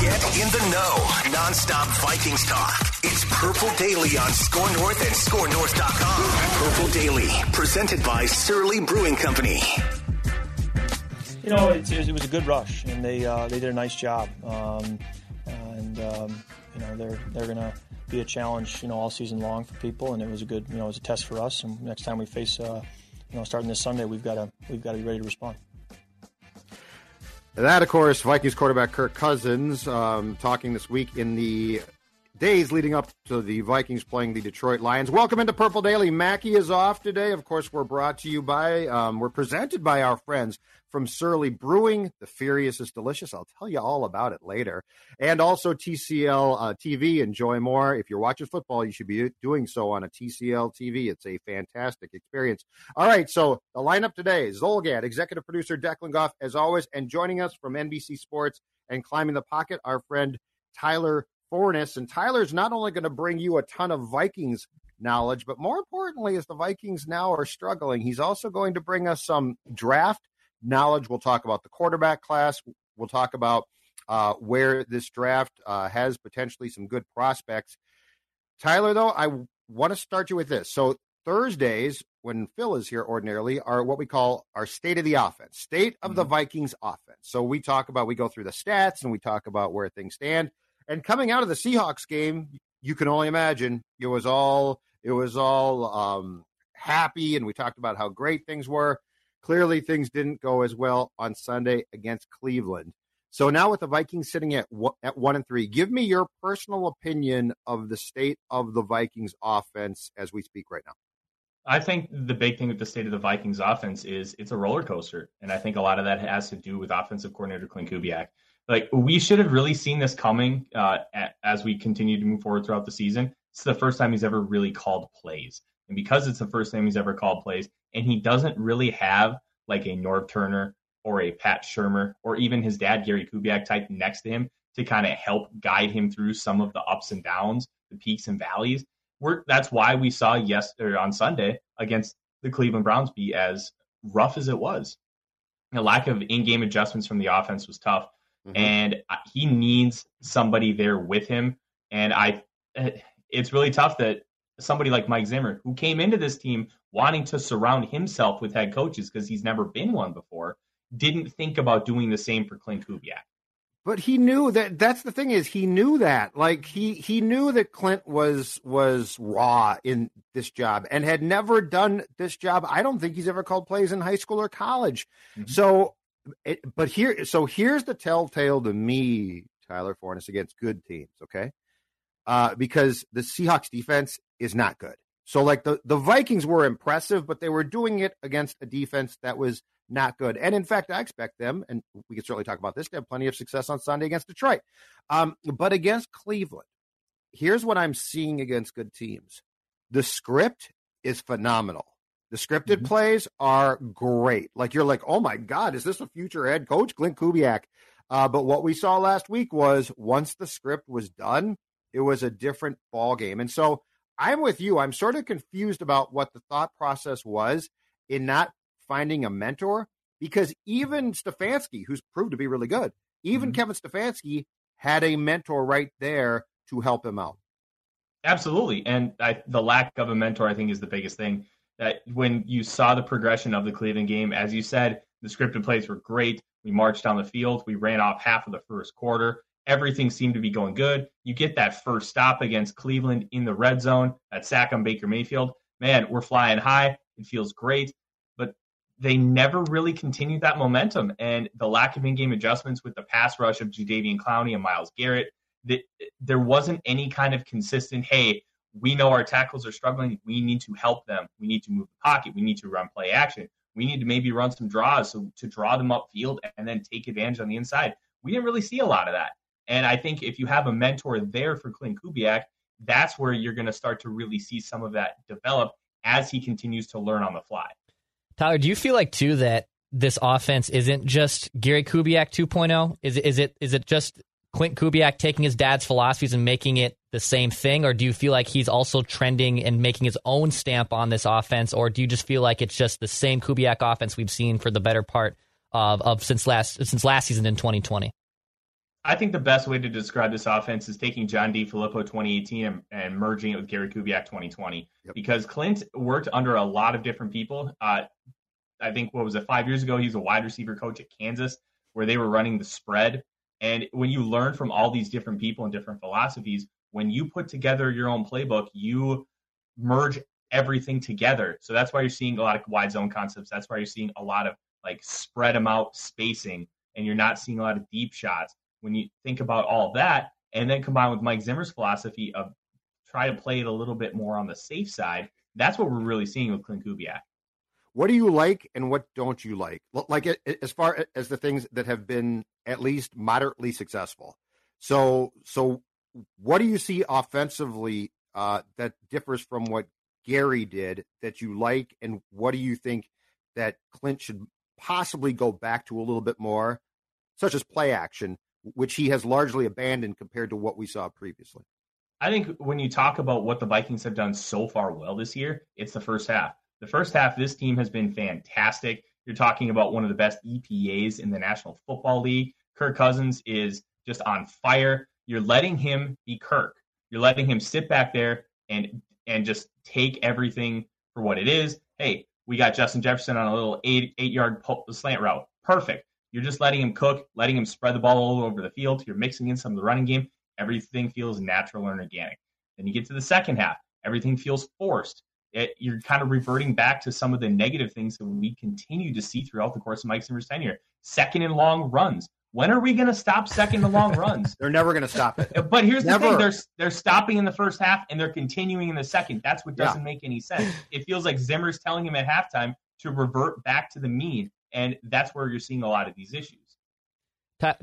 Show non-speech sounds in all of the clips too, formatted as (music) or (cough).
Get in the know. Non-stop Vikings talk. It's Purple Daily on SKOR North and SKORNorth.com. Purple Daily, presented by Surly Brewing Company. You know, it, it was a good rush, and they uh, they did a nice job. Um, and um, you know, they're they're gonna be a challenge, you know, all season long for people, and it was a good, you know, it was a test for us. And next time we face, uh, you know, starting this Sunday, we've got to we've got to be ready to respond. That, of course, Vikings quarterback Kirk Cousins um, talking this week in the days leading up to the Vikings playing the Detroit Lions. Welcome into Purple Daily. Mackey is off today. Of course, we're brought to you by, um, we're presented by our friends from Surly Brewing. The Furious is delicious. I'll tell you all about it later. And also TCL uh, TV. Enjoy more. If you're watching football, you should be doing so on a TCL TV. It's a fantastic experience. All right, so the lineup today is Zulgad, executive producer Declan Goff, as always, and joining us from NBC Sports and Climbing the Pocket, our friend Tyler Forness. And Tyler's not only going to bring you a ton of Vikings knowledge, but more importantly, as the Vikings now are struggling, he's also going to bring us some draft knowledge. We'll talk about the quarterback class. We'll talk about uh, where this draft uh, has potentially some good prospects. Tyler, though, I want to start you with this. So Thursdays, when Phil is here ordinarily, are what we call our state of the offense, state of mm-hmm. the Vikings offense. So we talk about, we go through the stats and we talk about where things stand. And coming out of the Seahawks game, you can only imagine it was all it was all um, happy, and we talked about how great things were. Clearly, things didn't go as well on Sunday against Cleveland. So now with the Vikings sitting at at one and three, give me your personal opinion of the state of the Vikings offense as we speak right now. I think the big thing with the state of the Vikings offense is it's a roller coaster, and I think a lot of that has to do with offensive coordinator Klint Kubiak. Like we should have really seen this coming uh, as we continue to move forward throughout the season. It's the first time he's ever really called plays, and because it's the first time he's ever called plays, and he doesn't really have like a Norv Turner or a Pat Shurmur or even his dad Gary Kubiak type next to him to kind of help guide him through some of the ups and downs, the peaks and valleys. We're, that's why we saw yes on Sunday against the Cleveland Browns be as rough as it was. The lack of in-game adjustments from the offense was tough, mm-hmm. and he needs somebody there with him. And I, it's really tough that somebody like Mike Zimmer, who came into this team wanting to surround himself with head coaches because he's never been one before, didn't think about doing the same for Klint Kubiak. But he knew that that's the thing is he knew that like he he knew that Klint was was raw in this job and had never done this job. I don't think he's ever called plays in high school or college. Mm-hmm. So it, but here so here's the telltale to me, Tyler Forness against good teams, okay? Uh, because the Seahawks defense is not good. So like the, the Vikings were impressive, but they were doing it against a defense that was not good. And in fact, I expect them, and we can certainly talk about this, to have plenty of success on Sunday against Detroit. Um, but against Cleveland, here's what I'm seeing against good teams. The script is phenomenal. The scripted mm-hmm. plays are great. Like you're like, oh my God, is this a future head coach, Klint Kubiak? Uh, but what we saw last week was once the script was done, it was a different ball game. And so I'm with you. I'm sort of confused about what the thought process was in not finding a mentor because even Stefanski, who's proved to be really good, even mm-hmm. Kevin Stefanski had a mentor right there to help him out. Absolutely. And I, the lack of a mentor, I think, is the biggest thing. That when you saw the progression of the Cleveland game, as you said, The scripted plays were great. We marched down the field. We ran off half of the first quarter. Everything seemed to be going good. You get that first stop against Cleveland in the red zone, that sack on Baker Mayfield. Man, we're flying high. It feels great. But they never really continued that momentum. And the lack of in game adjustments with the pass rush of Jadeveon Clowney and Myles Garrett, that there wasn't any kind of consistent, hey, we know our tackles are struggling. We need to help them. We need to move the pocket. We need to run play action. We need to maybe run some draws so to draw them upfield and then take advantage on the inside. We didn't really see a lot of that. And I think if you have a mentor there for Klint Kubiak, that's where you're going to start to really see some of that develop as he continues to learn on the fly. Tyler, do you feel like too that this offense isn't just Gary Kubiak 2.0? Is is it is it just Klint Kubiak taking his dad's philosophies and making it the same thing, or do you feel like he's also trending and making his own stamp on this offense, or do you just feel like it's just the same Kubiak offense we've seen for the better part of, of since last since last season in 2020? I think the best way to describe this offense is taking John DeFilippo 2018 and, and merging it with Gary Kubiak 2020 yep. because Klint worked under a lot of different people. Uh, I think what was it five years ago? He was a wide receiver coach at Kansas where they were running the spread. And when you learn from all these different people and different philosophies, when you put together your own playbook, you merge everything together. So that's why you're seeing a lot of wide zone concepts. That's why you're seeing a lot of like spread them out spacing, and you're not seeing a lot of deep shots. When you think about all that, and then combine with Mike Zimmer's philosophy of try to play it a little bit more on the safe side, that's what we're really seeing with Klint Kubiak. What do you like and what don't you like? Like as far as the things that have been at least moderately successful. So, so what do you see offensively uh, that differs from what Gary did that you like, and what do you think that Klint should possibly go back to a little bit more, such as play action, which he has largely abandoned compared to what we saw previously? I think when you talk about what the Vikings have done so far well this year, it's the first half. The first half, this team has been fantastic. You're talking about one of the best EPAs in the National Football League. Kirk Cousins is just on fire. You're letting him be Kirk. You're letting him sit back there and and just take everything for what it is. Hey, we got Justin Jefferson on a little eight eight yard slant route. Perfect. You're just letting him cook, letting him spread the ball all over the field. You're mixing in some of the running game. Everything feels natural and organic. Then you get to the second half. Everything feels forced. It, you're kind of reverting back to some of the negative things that we continue to see throughout the course of Mike Zimmer's tenure. Second and long runs. When are we going to stop second and long runs? (laughs) they're never going to stop it. But here's never. the thing: they're they're stopping in the first half and they're continuing in the second. That's what doesn't yeah. make any sense. It feels like Zimmer's telling him at halftime to revert back to the mean, and that's where you're seeing a lot of these issues.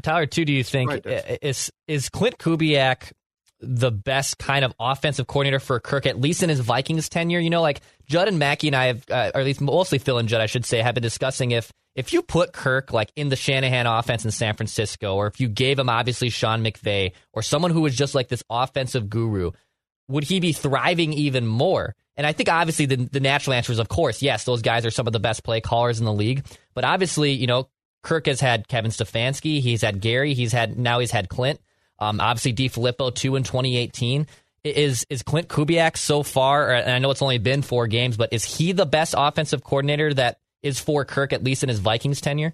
Tyler, too, do you think right, is is Klint Kubiak the best kind of offensive coordinator for Kirk, at least in his Vikings tenure? You know, like Judd and Mackey and I have, uh, or at least mostly Phil and Judd, I should say, have been discussing if if you put Kirk like in the Shanahan offense in San Francisco, or if you gave him obviously Sean McVay or someone who was just like this offensive guru, would he be thriving even more? And I think obviously the, the natural answer is, of course, yes, those guys are some of the best play callers in the league. But obviously, you know, Kirk has had Kevin Stefanski, he's had Gary, he's had now he's had Klint. Um, obviously, DeFilippo two in 2018. Is is Klint Kubiak so far? And I know it's only been four games, but is he the best offensive coordinator that is for Kirk, at least in his Vikings tenure?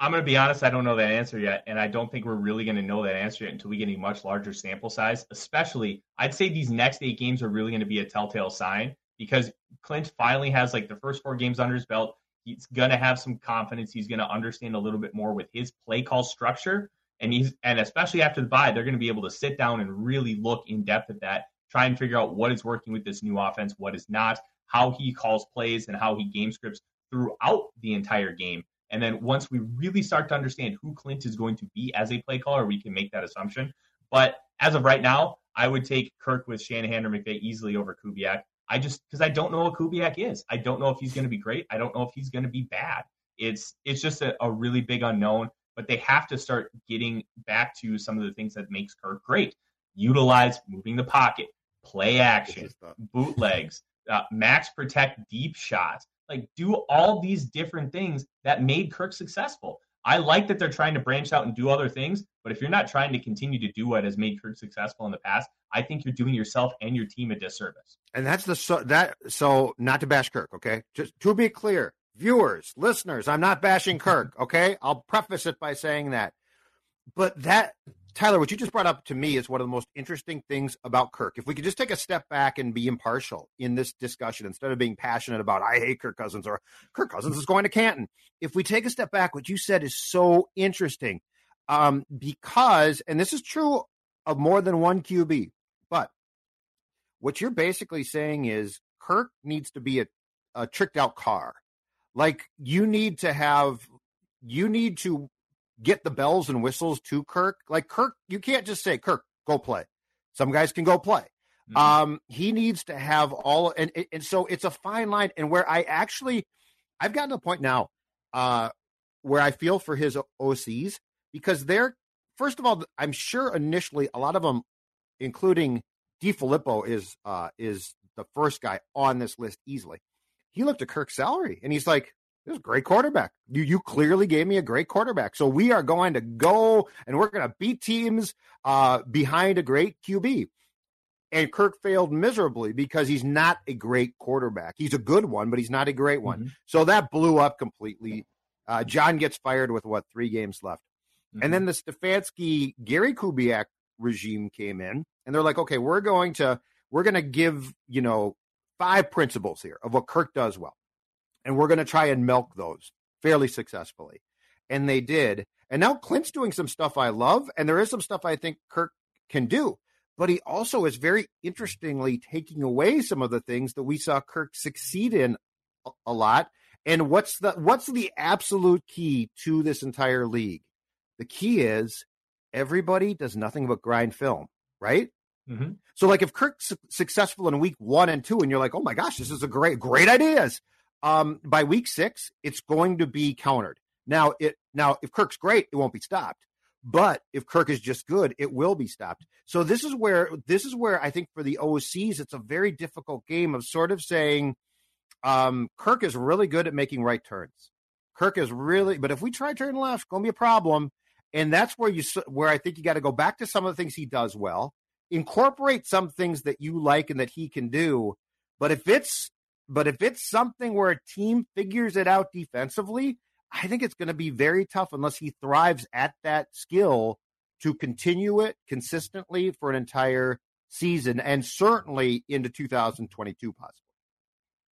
I'm going to be honest, I don't know that answer yet. And I don't think we're really going to know that answer yet until we get a much larger sample size. Especially, I'd say these next eight games are really going to be a telltale sign because Klint finally has like the first four games under his belt. He's going to have some confidence. He's going to understand a little bit more with his play call structure. And he's, and especially after the bye, they're going to be able to sit down and really look in depth at that, try and figure out what is working with this new offense, what is not, how he calls plays and how he game scripts throughout the entire game. And then once we really start to understand who Klint is going to be as a play caller, we can make that assumption. But as of right now, I would take Kirk with Shanahan or McVay easily over Kubiak. I just because I don't know what Kubiak is. I don't know if he's going to be great. I don't know if he's going to be bad. It's it's just a, a really big unknown. But they have to start getting back to some of the things that makes Kirk great. Utilize moving the pocket, play action, bootlegs, uh, max protect deep shots. Like do all these different things that made Kirk successful. I like that they're trying to branch out and do other things, but if you're not trying to continue to do what has made Kirk successful in the past, I think you're doing yourself and your team a disservice. And that's the so that so not to bash Kirk, okay? Just to be clear, viewers, listeners, I'm not bashing Kirk, okay? I'll preface it by saying that. But that, Tyler, what you just brought up to me is one of the most interesting things about Kirk. If we could just take a step back and be impartial in this discussion instead of being passionate about, I hate Kirk Cousins or Kirk Cousins is going to Canton. If we take a step back, what you said is so interesting um, because, and this is true of more than one QB, but what you're basically saying is Kirk needs to be a, a tricked out car. Like you need to have, you need to get the bells and whistles to Kirk. Like Kirk, you can't just say, Kirk, go play. Some guys can go play. Mm-hmm. Um, he needs to have all, and, and so it's a fine line. And where I actually, I've gotten to the point now uh, where I feel for his OCs because they're, first of all, I'm sure initially a lot of them, including DeFilippo, is uh, is the first guy on this list easily. He looked at Kirk's salary and he's like, this is a great quarterback. You you clearly gave me a great quarterback. So we are going to go and we're going to beat teams uh, behind a great QB. And Kirk failed miserably because he's not a great quarterback. He's a good one, but he's not a great one. Mm-hmm. So that blew up completely. Uh, John gets fired with what three games left, mm-hmm. and then the Stefanski Gary Kubiak regime came in, and they're like, okay, we're going to we're going to give you know five principles here of what Kirk does well and we're going to try and milk those fairly successfully. And they did. And now Klint's doing some stuff I love, and there is some stuff I think Kirk can do. But he also is very interestingly taking away some of the things that we saw Kirk succeed in a lot. And what's the what's the absolute key to this entire league? The key is everybody does nothing but grind film, right? Mm-hmm. So, like, if Kirk's successful in week one and two, and you're like, "Oh my gosh, this is a great, great ideas," um, by week six, it's going to be countered. Now, it now if Kirk's great, it won't be stopped. But if Kirk is just good, it will be stopped. So this is where this is where I think for the OCs, it's a very difficult game of sort of saying, um, Kirk is really good at making right turns. Kirk is really, but if we try turn left, going to be a problem. And that's where you where I think you got to go back to some of the things he does well, incorporate some things that you like and that he can do. But if it's but if it's something where a team figures it out defensively, I think it's going to be very tough unless he thrives at that skill to continue it consistently for an entire season and certainly into 2022 possibly.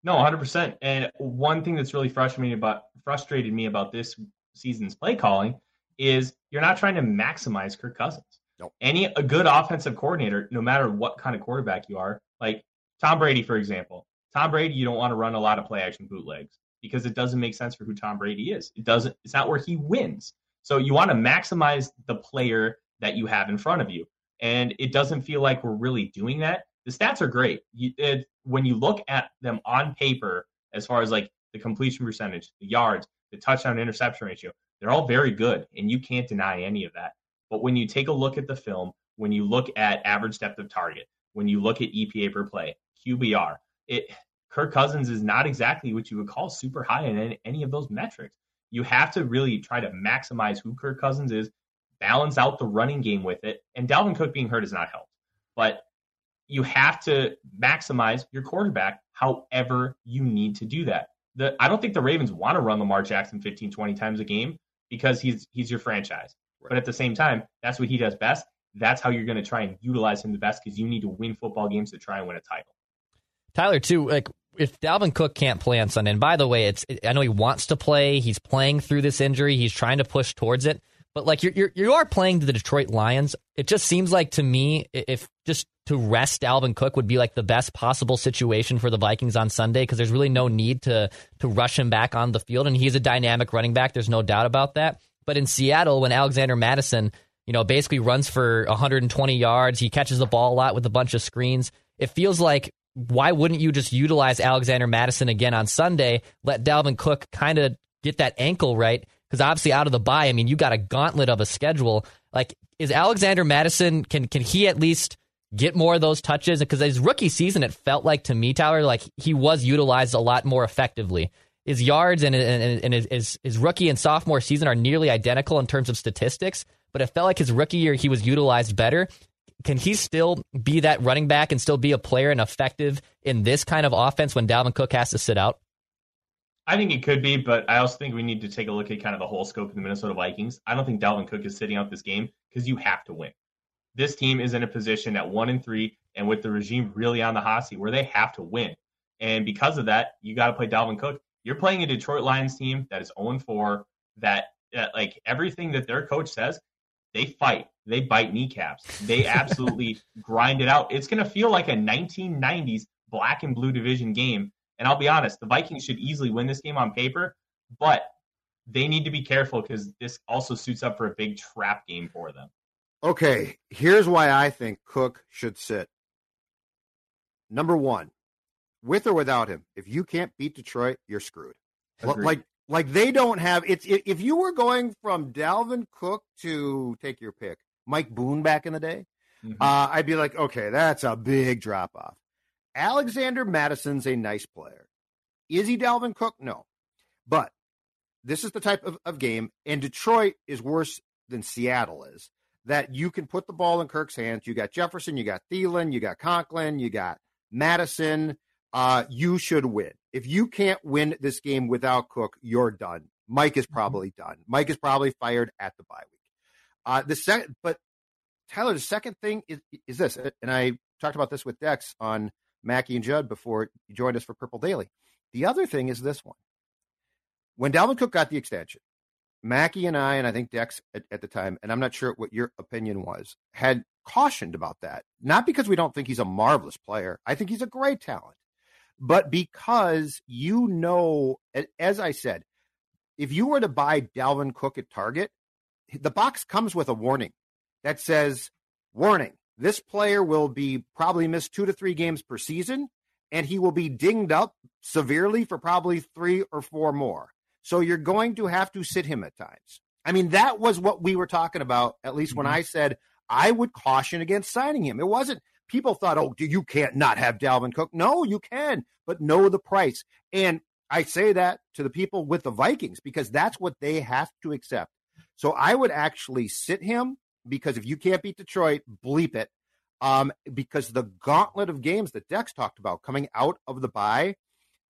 No, 100%. And one thing that's really frustrated me about frustrated me about this season's play calling is you're not trying to maximize Kirk Cousins. Nope. Any a good offensive coordinator, no matter what kind of quarterback you are, like Tom Brady, for example, Tom Brady, you don't want to run a lot of play action bootlegs because it doesn't make sense for who Tom Brady is. It doesn't. It's not where he wins. So you want to maximize the player that you have in front of you, and it doesn't feel like we're really doing that. The stats are great. You, it, when you look at them on paper, as far as like the completion percentage, the yards, the touchdown interception ratio, they're all very good, and you can't deny any of that. But when you take a look at the film, when you look at average depth of target, when you look at EPA per play, QBR, it Kirk Cousins is not exactly what you would call super high in any, of those metrics. You have to really try to maximize who Kirk Cousins is, balance out the running game with it, and Dalvin Cook being hurt has not helped. But you have to maximize your quarterback however you need to do that. The, I don't think the Ravens want to run Lamar Jackson 15, 20 times a game because he's he's your franchise. But at the same time, that's what he does best. That's how you're going to try and utilize him the best because you need to win football games to try and win a title. Tyler, too, like if Dalvin Cook can't play on Sunday, and by the way, it's I know he wants to play. He's playing through this injury. He's trying to push towards it. But like you're, you're you are playing the Detroit Lions. It just seems like to me, if just to rest Dalvin Cook would be like the best possible situation for the Vikings on Sunday because there's really no need to to rush him back on the field, and he's a dynamic running back. There's no doubt about that. But in Seattle, when Alexander Mattison, you know, basically runs for 120 yards, he catches the ball a lot with a bunch of screens. It feels like why wouldn't you just utilize Alexander Mattison again on Sunday? Let Dalvin Cook kind of get that ankle right. Because obviously, out of the bye, I mean, you got a gauntlet of a schedule. Like, is Alexander Mattison can, can he at least get more of those touches? Because his rookie season, it felt like to me, Tyler, like he was utilized a lot more effectively. His yards and, and, and his, his rookie and sophomore season are nearly identical in terms of statistics, but it felt like his rookie year he was utilized better can he still be that running back and still be a player and effective in this kind of offense when Dalvin Cook has to sit out? I think it could be, but I also think we need to take a look at kind of the whole scope of the Minnesota Vikings. I don't think Dalvin Cook is sitting out this game because you have to win. This team is in a position at one and three, and with the regime really on the hot seat, where they have to win. And because of that, you got to play Dalvin Cook. You're playing a Detroit Lions team that is 0 4, that, that like everything that their coach says, they fight, they bite kneecaps, they (laughs) absolutely grind it out. It's going to feel like a 1990s black and blue division game. And I'll be honest, the Vikings should easily win this game on paper, but they need to be careful because this also suits up for a big trap game for them. Okay, here's why I think Cook should sit. Number one, with or without him, if you can't beat Detroit, you're screwed. Agreed. Like like they don't have it's if you were going from Dalvin Cook to take your pick, Mike Boone back in the day, mm-hmm. uh, I'd be like, okay, that's a big drop off. Alexander Mattison's a nice player. Is he Dalvin Cook? No. But this is the type of, of game, and Detroit is worse than Seattle is. That you can put the ball in Kirk's hands. You got Jefferson, you got Thielen, you got Conklin, you got Mattison. Uh, you should win. If you can't win this game without Cook, you're done. Mike is mm-hmm. probably done. Mike is probably fired at the bye week. Uh, the second, but Tyler, the second thing is is this, and I talked about this with Dex on Mackey and Judd before you joined us for Purple Daily. The other thing is this one. When Dalvin Cook got the extension, Mackey and I, and I think Dex at, at, the time, and I'm not sure what your opinion was, had cautioned about that. Not because we don't think he's a marvelous player. I think he's a great talent, but because you know, as I said, if you were to buy Dalvin Cook at Target, the box comes with a warning that says, warning, this player will be probably miss two to three games per season, and he will be dinged up severely for probably three or four more. So you're going to have to sit him at times. I mean, that was what we were talking about, at least mm-hmm. when I said I would caution against signing him. It wasn't people thought, oh, you can't not have Dalvin Cook. No, you can, but know the price. And I say that to the people with the Vikings because that's what they have to accept. So I would actually sit him because if you can't beat Detroit, bleep it. Um, because the gauntlet of games that Dex talked about coming out of the bye,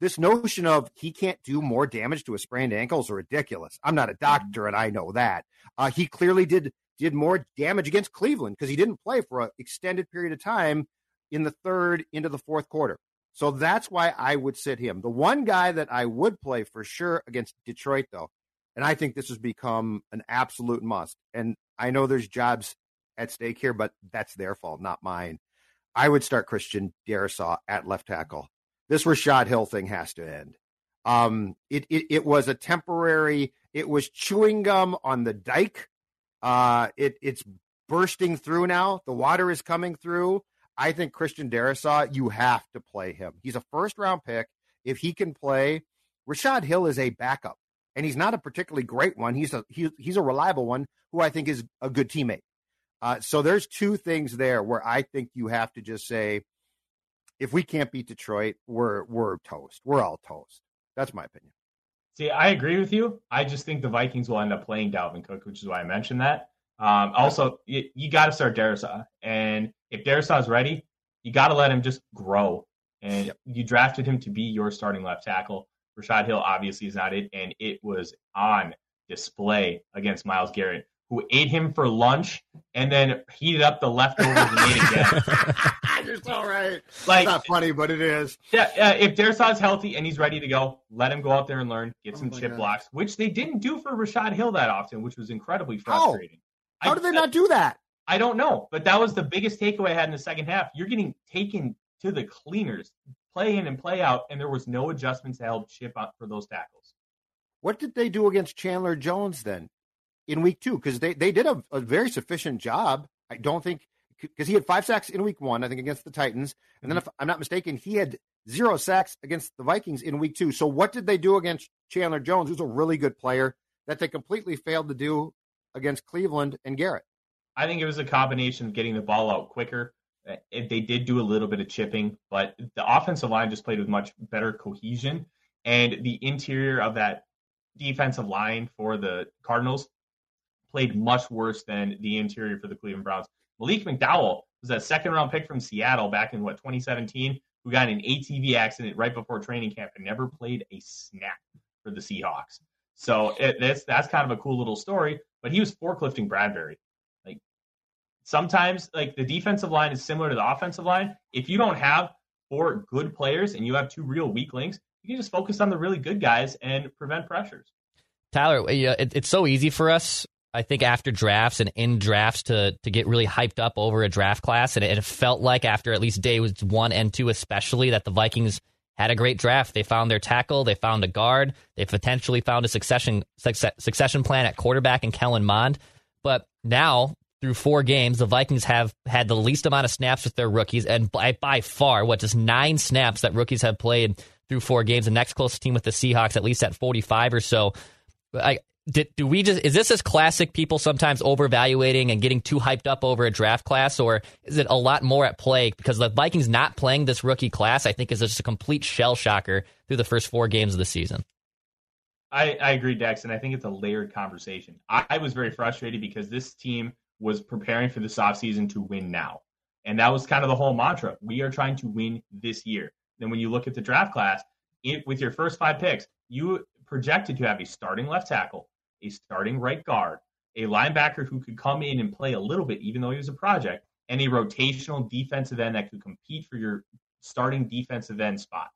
this notion of he can't do more damage to a sprained ankle is ridiculous. I'm not a doctor and I know that. Uh, he clearly did did more damage against Cleveland because he didn't play for an extended period of time in the third into the fourth quarter. So that's why I would sit him. The one guy that I would play for sure against Detroit, though, and I think this has become an absolute must. And I know there's jobs at stake here, but that's their fault, not mine. I would start Christian Darrisaw at left tackle. This Rashod Hill thing has to end. Um, it, it it was a temporary. It was chewing gum on the dike. Uh, it it's bursting through now. The water is coming through. I think Christian Darrisaw, you have to play him. He's a first round pick. If he can play, Rashod Hill is a backup, and he's not a particularly great one. He's a he, he's a reliable one who I think is a good teammate. Uh, so there's two things there where I think you have to just say, if we can't beat Detroit, we're we're toast. We're all toast. That's my opinion. See, I agree with you. I just think the Vikings will end up playing Dalvin Cook, which is why I mentioned that. Um, also, you, you got to start Darrisaw, and if Darrisaw is ready, you got to let him just grow. And yep. you drafted him to be your starting left tackle. Rashod Hill obviously is not it, and it was on display against Myles Garrett who ate him for lunch and then heated up the leftovers and ate again. (laughs) You're so right. Like, it's not funny, but it is. Yeah, uh, if Darrisaw's healthy and he's ready to go, let him go out there and learn, get oh some chip God. blocks, which they didn't do for Rashod Hill that often, which was incredibly frustrating. How, How did they not do that? I don't know, but that was the biggest takeaway I had in the second half. You're getting taken to the cleaners, play in and play out, and there was no adjustments to help chip out for those tackles. What did they do against Chandler Jones then? in week two because they, they did a, a, very sufficient job. I don't think because he had five sacks in week one, I think against the Titans, and then mm-hmm. if I'm not mistaken, he had zero sacks against the Vikings in week two. So what did they do against Chandler Jones, who's a really good player, that they completely failed to do against Cleveland and Garrett? I think it was a combination of getting the ball out quicker. They did do a little bit of chipping, but the offensive line just played with much better cohesion. And the interior of that defensive line for the Cardinals played much worse than the interior for the Cleveland Browns. Malik McDowell was a second round pick from Seattle back in what 2017, who got an ATV accident right before training camp and never played a snap. for the Seahawks. So it, that's that's kind of a cool little story. But he was forklifting Bradbury. Like sometimes, like the defensive line is similar to the offensive line. If you don't have four good players and you have two real weak links, you can just focus on the really good guys and prevent pressures. Tyler, it, it's so easy for us I think after drafts and in drafts to to get really hyped up over a draft class, and it, it felt like after at least day was one and two, especially that the Vikings had a great draft. They found their tackle, they found a guard, they potentially found a succession succession plan at quarterback in Kellen Mond. But now through four games, the Vikings have had the least amount of snaps with their rookies, and by, by far, what just nine snaps that rookies have played through four games. The next closest team with the Seahawks, at least at forty five or so. I, did, do we just is this as classic people sometimes overvaluating and getting too hyped up over a draft class or is it a lot more at play because the Vikings not playing this rookie class I think is just a complete shell shocker through the first four games of the season. I, I agree, Dex, and I think it's a layered conversation. I, I was very frustrated because this team was preparing for this offseason to win now. And that was kind of the whole mantra. We are trying to win this year. Then when you look at the draft class, it, with your first five picks, you projected to have a starting left tackle, a starting right guard, a linebacker who could come in and play a little bit, even though he was a project, and a rotational defensive end that could compete for your starting defensive end spot.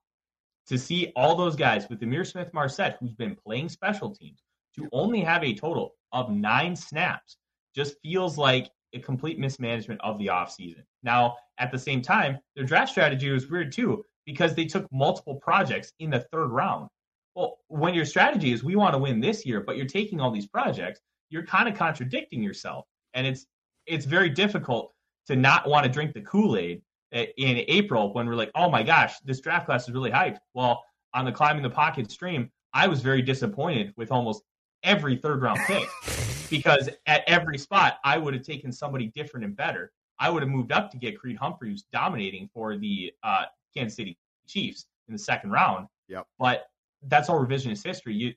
To see all those guys with Ihmir Smith Marsette, who's been playing special teams, to only have a total of nine snaps just feels like a complete mismanagement of the offseason. Now, at the same time, their draft strategy was weird too, because they took multiple projects in the third round. Well, when your strategy is we want to win this year, but you're taking all these projects, you're kind of contradicting yourself, and it's it's very difficult to not want to drink the Kool Aid in April when we're like, oh my gosh, this draft class is really hyped. Well, on the climbing the pocket stream, I was very disappointed with almost every third round pick (laughs) because at every spot I would have taken somebody different and better. I would have moved up to get Creed Humphrey, who's dominating for the uh, Kansas City Chiefs in the second round. Yep. But that's all revisionist history. You,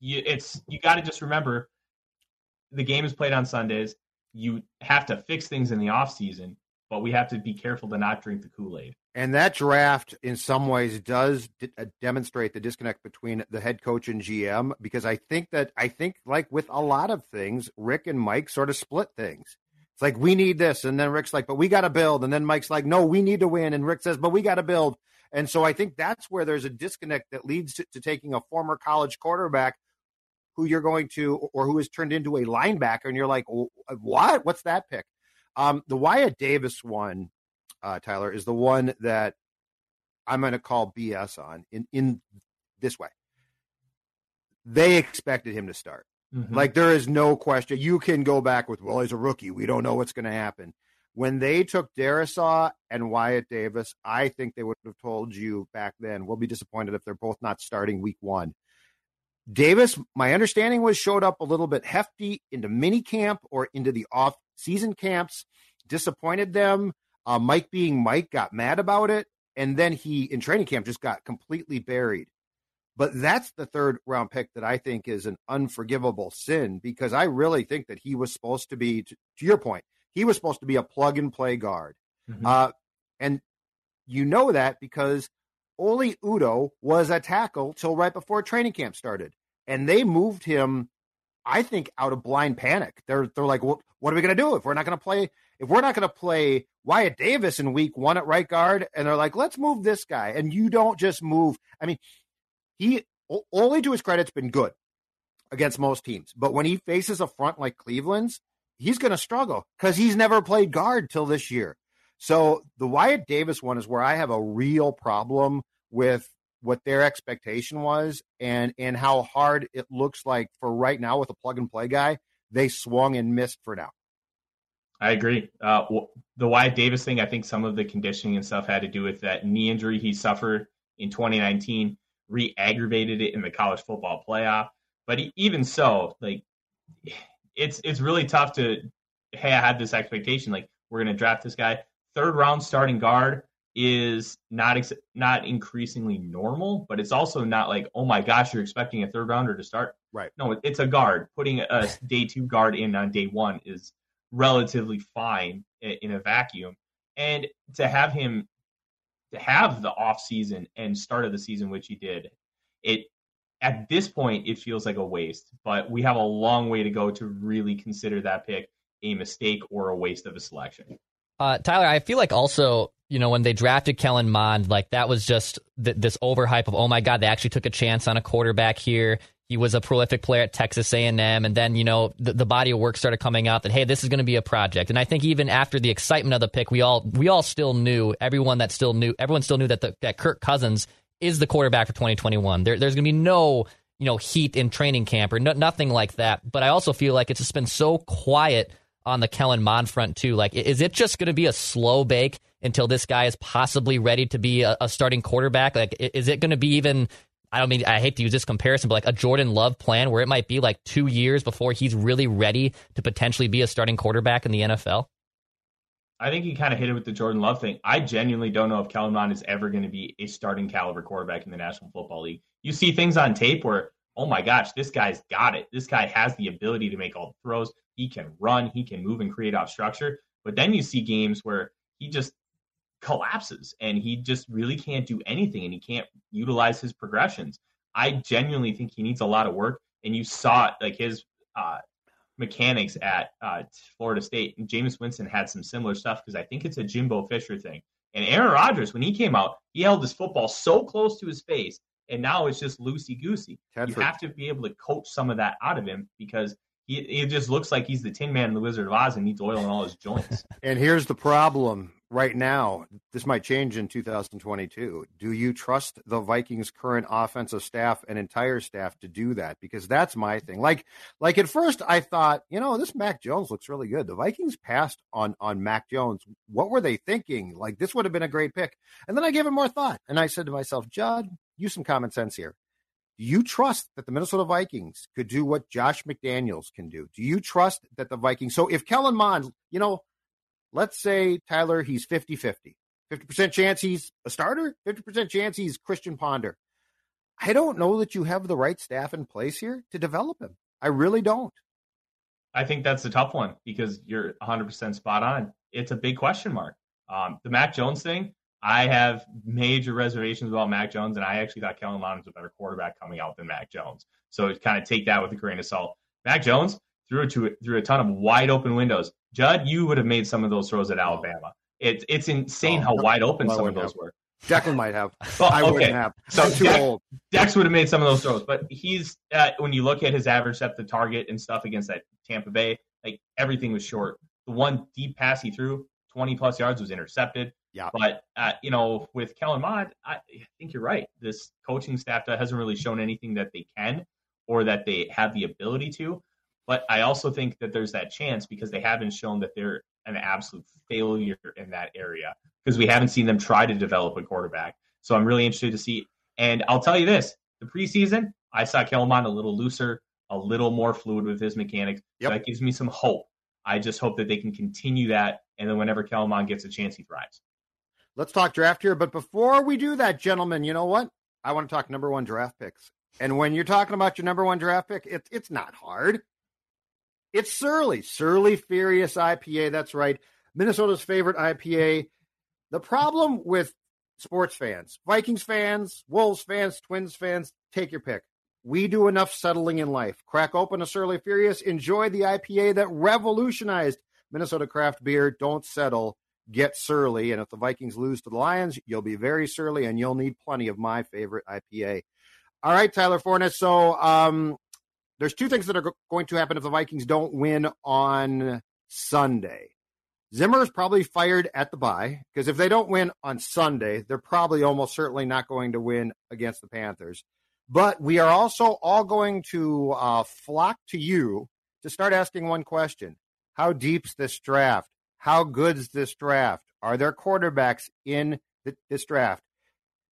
you, it's you got to just remember the game is played on Sundays. You have to fix things in the off season, but we have to be careful to not drink the Kool Aid. And that draft, in some ways, does d- uh, demonstrate the disconnect between the head coach and GM because I think that I think, like with a lot of things, Rick and Mike sort of split things. It's like we need this, and then Rick's like, "But we got to build," and then Mike's like, "No, we need to win," and Rick says, "But we got to build." And so I think that's where there's a disconnect that leads to, to taking a former college quarterback who you're going to, or who has turned into a linebacker, and you're like, what? What's that pick? Um, the Wyatt Davis one, uh, Tyler, is the one that I'm going to call BS on in, in this way. They expected him to start. Mm-hmm. Like there is no question. You can go back with, well, he's a rookie. We don't know what's going to happen. When they took Darrisaw and Wyatt Davis, I think they would have told you back then, we'll be disappointed if they're both not starting week one. Davis, my understanding was showed up a little bit hefty into mini camp or into the off season camps, disappointed them. Uh, Mike being Mike got mad about it. And then he, in training camp, just got completely buried. But that's the third round pick that I think is an unforgivable sin because I really think that he was supposed to be, to, to your point, he was supposed to be a plug and play guard. Mm-hmm. Uh, and you know that because Oli Udoh was a tackle till right before training camp started. And they moved him, I think, out of blind panic. They're they're like, what, what are we gonna do if we're not gonna play if we're not gonna play Wyatt Davis in week one at right guard? And they're like, let's move this guy. And you don't just move. I mean, he only to his credit's been good against most teams. But when he faces a front like Cleveland's, he's going to struggle because he's never played guard till this year. So the Wyatt Davis one is where I have a real problem with what their expectation was and and how hard it looks like for right now with a plug and play guy they swung and missed for now. I agree. Uh, the Wyatt Davis thing, I think some of the conditioning and stuff had to do with that knee injury he suffered in 2019, re-aggravated it in the college football playoff. But even so, like it's it's really tough to hey, I had this expectation like we're going to draft this guy. Third round starting guard is not ex- not increasingly normal, but it's also not like oh my gosh, you're expecting a third rounder to start. Right. No, it's a guard. Putting a day two guard in on day one is relatively fine in a vacuum, and to have him to have the off season and start of the season, which he did, it at this point, it feels like a waste, but we have a long way to go to really consider that pick a mistake or a waste of a selection. Uh, Tyler, I feel like also, you know, when they drafted Kellen Mond, like that was just th- this overhype of, oh my God, they actually took a chance on a quarterback here. He was a prolific player at Texas A&M, and then you know the, the body of work started coming out that hey, this is going to be a project. And I think even after the excitement of the pick, we all we all still knew everyone that still knew everyone still knew that the, that Kirk Cousins is the quarterback for 2021. There, there's going to be no you know heat in training camp or no, nothing like that. But I also feel like it's just been so quiet on the Kellen Mond front too. Like, is it just going to be a slow bake until this guy is possibly ready to be a, a starting quarterback? Like, is it going to be even I don't mean I hate to use this comparison, but like a Jordan Love plan where it might be like two years before he's really ready to potentially be a starting quarterback in the NFL? I think you kind of hit it with the Jordan Love thing. I genuinely don't know if Kellen Mond is ever going to be a starting caliber quarterback in the National Football League. You see things on tape where, oh my gosh, this guy's got it. This guy has the ability to make all the throws. He can run, he can move and create off structure. But then you see games where he just collapses and he just really can't do anything and he can't utilize his progressions. I genuinely think he needs a lot of work. And you saw it, like his uh, mechanics at uh, Florida State. And Jameis Winston had some similar stuff because I think it's a Jimbo Fisher thing. And Aaron Rodgers, when he came out, he held his football so close to his face, and now it's just loosey goosey. You have to be able to coach some of that out of him because he, it just looks like he's the Tin Man in the Wizard of Oz and needs oil in all his joints. (laughs) and here's the problem right now. This might change in 2022. Do you trust the Vikings' current offensive staff and entire staff to do that? Because that's my thing. Like, like at first I thought, you know, this Mac Jones looks really good. The Vikings passed on on Mac Jones. What were they thinking? Like this would have been a great pick. And then I gave it more thought, and I said to myself, Judd, use some common sense here. Do you trust that the Minnesota Vikings could do what Josh McDaniels can do? Do you trust that the Vikings? So if Kellen Mond, you know, let's say Tyler, he's 50 50. 50% chance he's a starter, 50% chance he's Christian Ponder. I don't know that you have the right staff in place here to develop him. I really don't. I think that's a tough one because you're 100% spot on. It's a big question mark. Um, the Mac Jones thing, I have major reservations about Mac Jones, and I actually thought Kellen Mond was a better quarterback coming out than Mac Jones. So kind of take that with a grain of salt. Mac Jones threw it to through a ton of wide open windows. Judd, you would have made some of those throws at Alabama. It's it's insane oh, how wide open some of those have. were. Declan might have. (laughs) Well, I okay. wouldn't have. So I'm too Dex, old. Dex would have made some of those throws, but he's uh, when you look at his average depth of target and stuff against that Tampa Bay, like everything was short. The one deep pass he threw, 20 plus yards, was intercepted. Yeah. But uh, you know, with Kellen Mond, I think you're right. This coaching staff hasn't really shown anything that they can or that they have the ability to. But I also think that there's that chance because they haven't shown that they're an absolute failure in that area because we haven't seen them try to develop a quarterback. So I'm really interested to see. And I'll tell you this: the preseason, I saw Kellen Mond a little looser, a little more fluid with his mechanics. Yep. So that gives me some hope. I just hope that they can continue that, and then whenever Kellen Mond gets a chance, he thrives. Let's talk draft here, but before we do that, gentlemen, you know what? I want to talk number one draft picks. And when you're talking about your number one draft pick, it's it's not hard. It's Surly, Surly Furious IPA. That's right. Minnesota's favorite IPA. The problem with sports fans, Vikings fans, Wolves fans, Twins fans, take your pick. We do enough settling in life. Crack open a Surly Furious. Enjoy the IPA that revolutionized Minnesota craft beer. Don't settle. Get surly. And if the Vikings lose to the Lions, you'll be very surly and you'll need plenty of my favorite IPA. All right, Tyler Forness. So um, there's two things that are going to happen if the Vikings don't win on Sunday. Zimmer is probably fired at the bye because if they don't win on Sunday, they're probably almost certainly not going to win against the Panthers. But we are also all going to uh, flock to you to start asking one question How deep's this draft? How good's this draft? Are there quarterbacks in this draft?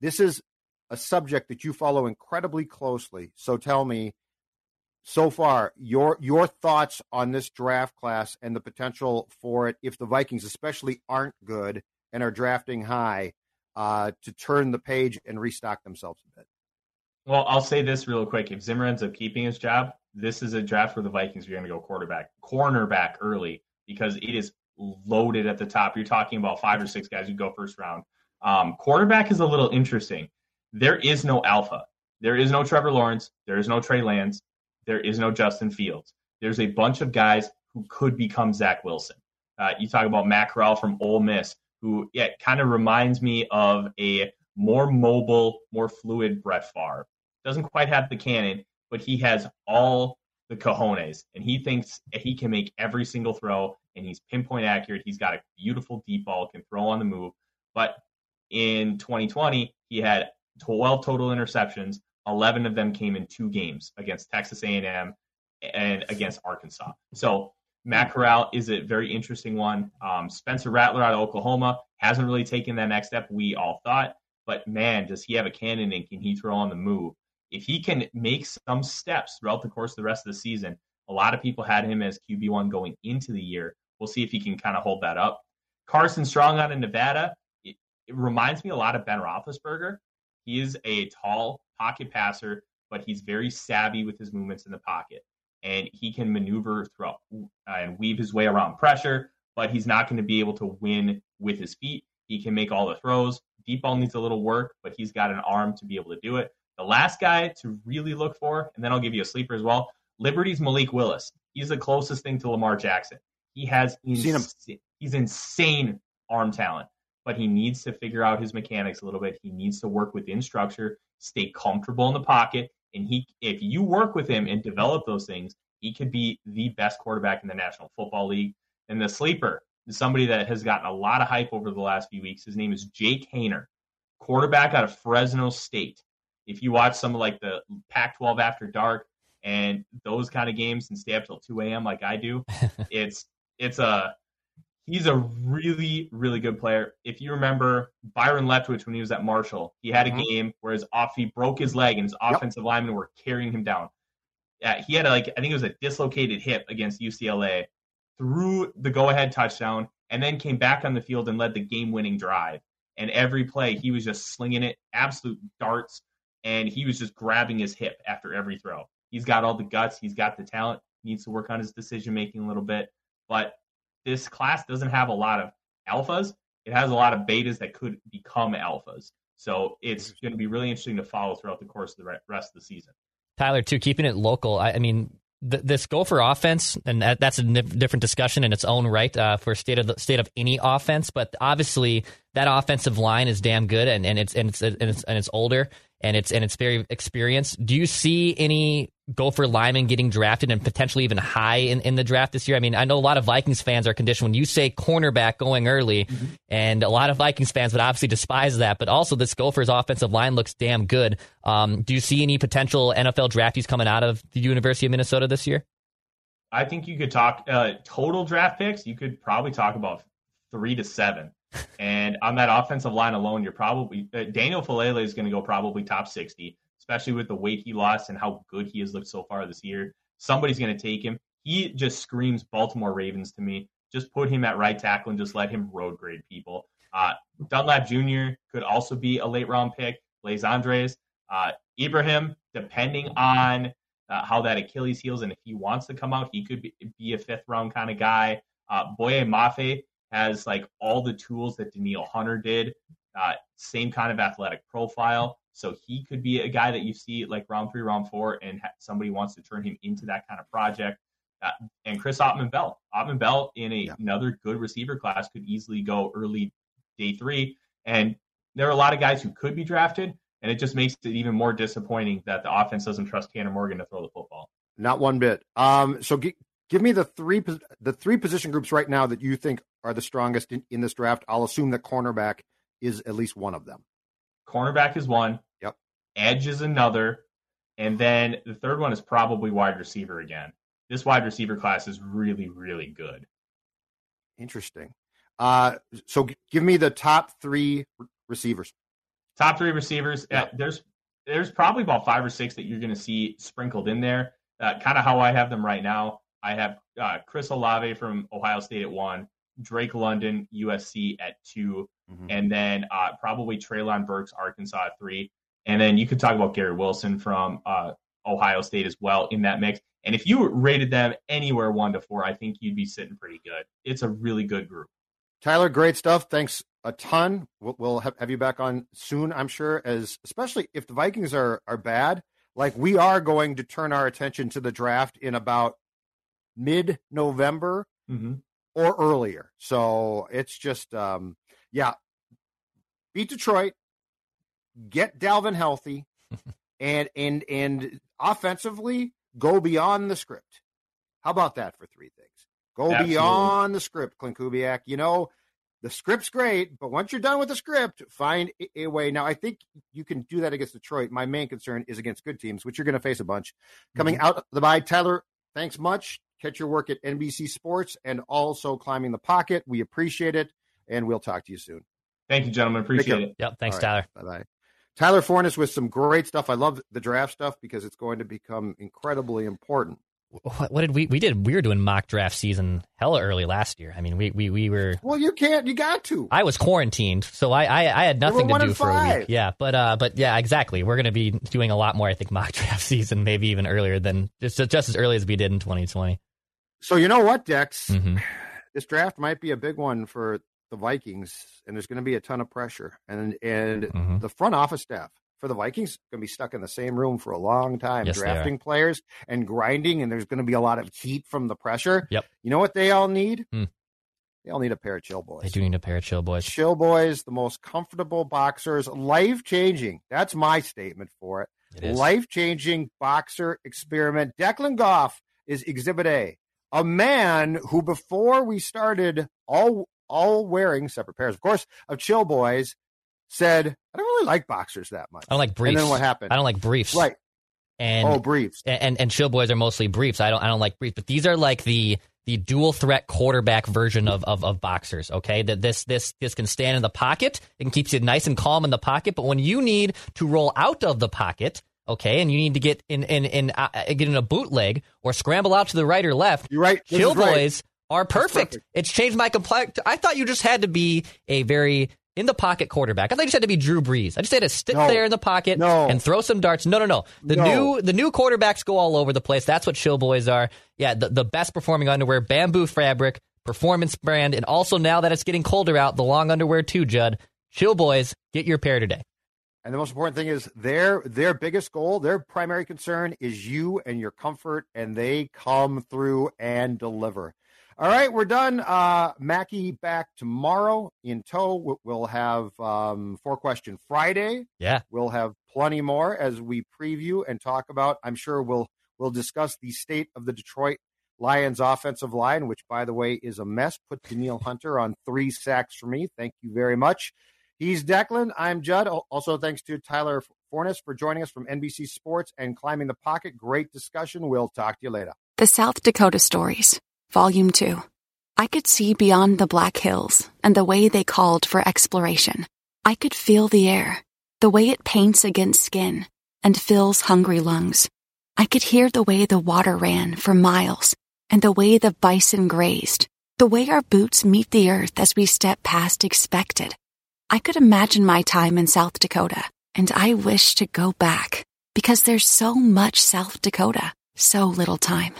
This is a subject that you follow incredibly closely. So tell me, so far your your thoughts on this draft class and the potential for it if the Vikings especially aren't good and are drafting high uh, to turn the page and restock themselves a bit. Well, I'll say this real quick: if Zimmer ends up keeping his job, this is a draft where the Vikings are going to go quarterback, cornerback early because it is loaded at the top. You're talking about five or six guys who go first round. Um, quarterback is a little interesting. There is no alpha There is no Trevor Lawrence. There is no Trey Lance. There is no Justin Fields. There's a bunch of guys who could become Zach Wilson. Uh, you talk about Matt Corral from Ole Miss, who yeah, kind of reminds me of a more mobile, more fluid Brett Favre. Doesn't quite have the cannon, but he has all the cojones, and he thinks he can make every single throw, and he's pinpoint accurate. He's got a beautiful deep ball, can throw on the move. But in 2020, he had 12 total interceptions. 11 of them came in two games against Texas A&M and against Arkansas. So Matt Corral is a very interesting one. Um, Spencer Rattler out of Oklahoma hasn't really taken that next step we all thought, but man, does he have a cannon and can he throw on the move? If he can make some steps throughout the course of the rest of the season, a lot of people had him as QB1 going into the year. We'll see if he can kind of hold that up. Carson Strong out of Nevada, it, it reminds me a lot of Ben Roethlisberger. He is a tall pocket passer, but he's very savvy with his movements in the pocket and he can maneuver throughout uh, and weave his way around pressure, but he's not going to be able to win with his feet. He can make all the throws. Deep ball needs a little work, but he's got an arm to be able to do it. The last guy to really look for, and then I'll give you a sleeper as well. Liberty's Malik Willis. He's the closest thing to Lamar Jackson. He has ins- he's insane arm talent, but he needs to figure out his mechanics a little bit. He needs to work within structure, stay comfortable in the pocket, and he, if you work with him and develop those things, he could be the best quarterback in the National Football League. And the sleeper is somebody that has gotten a lot of hype over the last few weeks. His name is Jake Haener, quarterback out of Fresno State. If you watch some of like the Pac-12 After Dark and those kind of games and stay up till 2 a.m. like I do, (laughs) it's it's a he's a really, really good player. If you remember Byron Leftwich when he was at Marshall, he had a mm-hmm. game where his off he broke his leg and his yep. offensive linemen were carrying him down. Uh, he had a, like I think it was a dislocated hip against UCLA, threw the go-ahead touchdown, and then came back on the field and led the game-winning drive. And every play, he was just slinging it, absolute darts, and he was just grabbing his hip after every throw. He's got all the guts, he's got the talent, needs to work on his decision making a little bit, but this class doesn't have a lot of alphas. It has a lot of betas that could become alphas. So it's going to be really interesting to follow throughout the course of the rest of the season. Tyler, too, keeping it local. I, I mean, th- this Gopher offense, and that, that's a different discussion in its own right uh, for state of the state of any offense. But obviously, that offensive line is damn good, and, and it's and it's and it's and it's older and it's and it's very experienced. Do you see any Gopher linemen getting drafted and potentially even high in, in the draft this year? I mean, I know a lot of Vikings fans are conditioned when you say cornerback going early, mm-hmm. and a lot of Vikings fans would obviously despise that. But also, this Gophers offensive line looks damn good. Um, do you see any potential NFL draftees coming out of the University of Minnesota this year? I think you could talk uh, total draft picks. You could probably talk about three to seven. And on that offensive line alone, you're probably uh, Daniel Faalele is going to go probably top 60, especially with the weight he lost and how good he has looked so far this year. Somebody's going to take him. He just screams Baltimore Ravens to me. Just put him at right tackle and just let him road grade people. Uh, Dunlap Jr. could also be a late round pick. Blaise Andries, uh, Ibrahim, depending on uh, how that Achilles heals and if he wants to come out, he could be, be a fifth round kind of guy. Uh, Boye Mafe has like all the tools that Danielle Hunter did. Uh, same kind of athletic profile. So he could be a guy that you see like round three, round four, and ha- somebody wants to turn him into that kind of project. Uh, and Chris Autman-Bell, Ottman Bell in a, yeah. another good receiver class could easily go early day three. And there are a lot of guys who could be drafted, and it just makes it even more disappointing that the offense doesn't trust Tanner Morgan to throw the football. Not one bit. Um, so g- give me the three the three position groups right now that you think are the strongest in, in this draft. I'll assume that cornerback is at least one of them. Cornerback is one. Yep. Edge is another. And then the third one is probably wide receiver again. This wide receiver class is really, really good. Interesting. Uh, so g- give me the top three receivers. Top three receivers. Uh, there's there's probably about five or six that you're going to see sprinkled in there. Uh, kind of how I have them right now. I have uh, Chris Olave from Ohio State at one, Drake London, USC at 2 mm-hmm. and then uh, probably Treylon Burks, Arkansas at three. And then you could talk about Garrett Wilson from uh, Ohio State as well in that mix. And if you rated them anywhere one to four, I think you'd be sitting pretty good. It's a really good group. Tyler, great stuff. Thanks a ton. We'll, we'll have, have, you back on soon, I'm sure. As especially if the Vikings are are bad, like we are going to turn our attention to the draft in about mid November mm-hmm. or earlier. So it's just, um, yeah, beat Detroit, get Dalvin healthy, (laughs) and and and offensively go beyond the script. How about that for three things? Go Absolutely. beyond the script, Klint Kubiak. You know, the script's great, but once you're done with the script, find a way. Now, I think you can do that against Detroit. My main concern is against good teams, which you're going to face a bunch. Coming mm-hmm. out the bye, Tyler, thanks much. Catch your work at NBC Sports and also climbing the pocket. We appreciate it, and we'll talk to you soon. Thank you, gentlemen. Appreciate it. Yep. Thanks, right. Tyler. Bye bye. Tyler Forness with some great stuff. I love the draft stuff because it's going to become incredibly important what, what, did we we did we were doing mock draft season hella early last year. I mean we we, we were Well you can't you got to. I was quarantined, so I I, I had nothing to do for a week. Yeah, but uh but yeah, exactly. We're gonna be doing a lot more, I think, mock (laughs) draft season, maybe even earlier than just just as early as we did in twenty twenty. So you know what, Dex? Mm-hmm. This draft might be a big one for the Vikings, and there's going to be a ton of pressure, and and mm-hmm. the front office staff for the Vikings going to be stuck in the same room for a long time, yes, drafting players and grinding, and there's going to be a lot of heat from the pressure. Yep. You know what they all need? Hmm. They all need a pair of chill boys. They do need a pair of chill boys. Chill boys, the most comfortable boxers, life changing. That's my statement for it. it life changing boxer experiment. Declan Goff is Exhibit A. A man who, before we started all all wearing separate pairs, of course, of chill boys, said, I don't really like boxers that much. I don't like briefs. And then what happened? I don't like briefs. Right. And oh, briefs. And, and and chill boys are mostly briefs. I don't I don't like briefs, but these are like the the dual threat quarterback version of, of, of boxers. Okay, that this this this can stand in the pocket and keeps you nice and calm in the pocket. But when you need to roll out of the pocket, okay, and you need to get in in in uh, get in a bootleg or scramble out to the right or left, you're right. This chill boys right. are perfect. perfect. It's changed my complex. I thought you just had to be a very in the pocket quarterback. I thought you just had to be Drew Brees. I just had to stick no. there in the pocket no. and throw some darts. No, no, no. The no. new the new quarterbacks go all over the place. That's what Chill Boys are. Yeah, the, the best performing underwear, bamboo fabric, performance brand, and also now that it's getting colder out, the long underwear too, Judd. Chill Boys, get your pair today. And the most important thing is their their biggest goal, their primary concern is you and your comfort, and they come through and deliver. All right, we're done. Uh, Mackey back tomorrow in tow. We'll have um, four question Friday. Yeah, we'll have plenty more as we preview and talk about. I'm sure we'll we'll discuss the state of the Detroit Lions offensive line, which by the way is a mess. Put Danielle Hunter on three sacks for me. Thank you very much. He's Declan. I'm Judd. Also, thanks to Tyler Forness for joining us from NBC Sports and climbing the pocket. Great discussion. We'll talk to you later. The South Dakota stories. Volume 2. I could see beyond the Black Hills and the way they called for exploration. I could feel the air, the way it paints against skin and fills hungry lungs. I could hear the way the water ran for miles and the way the bison grazed, the way our boots meet the earth as we step past expected. I could imagine my time in South Dakota, and I wish to go back because there's so much South Dakota, so little time.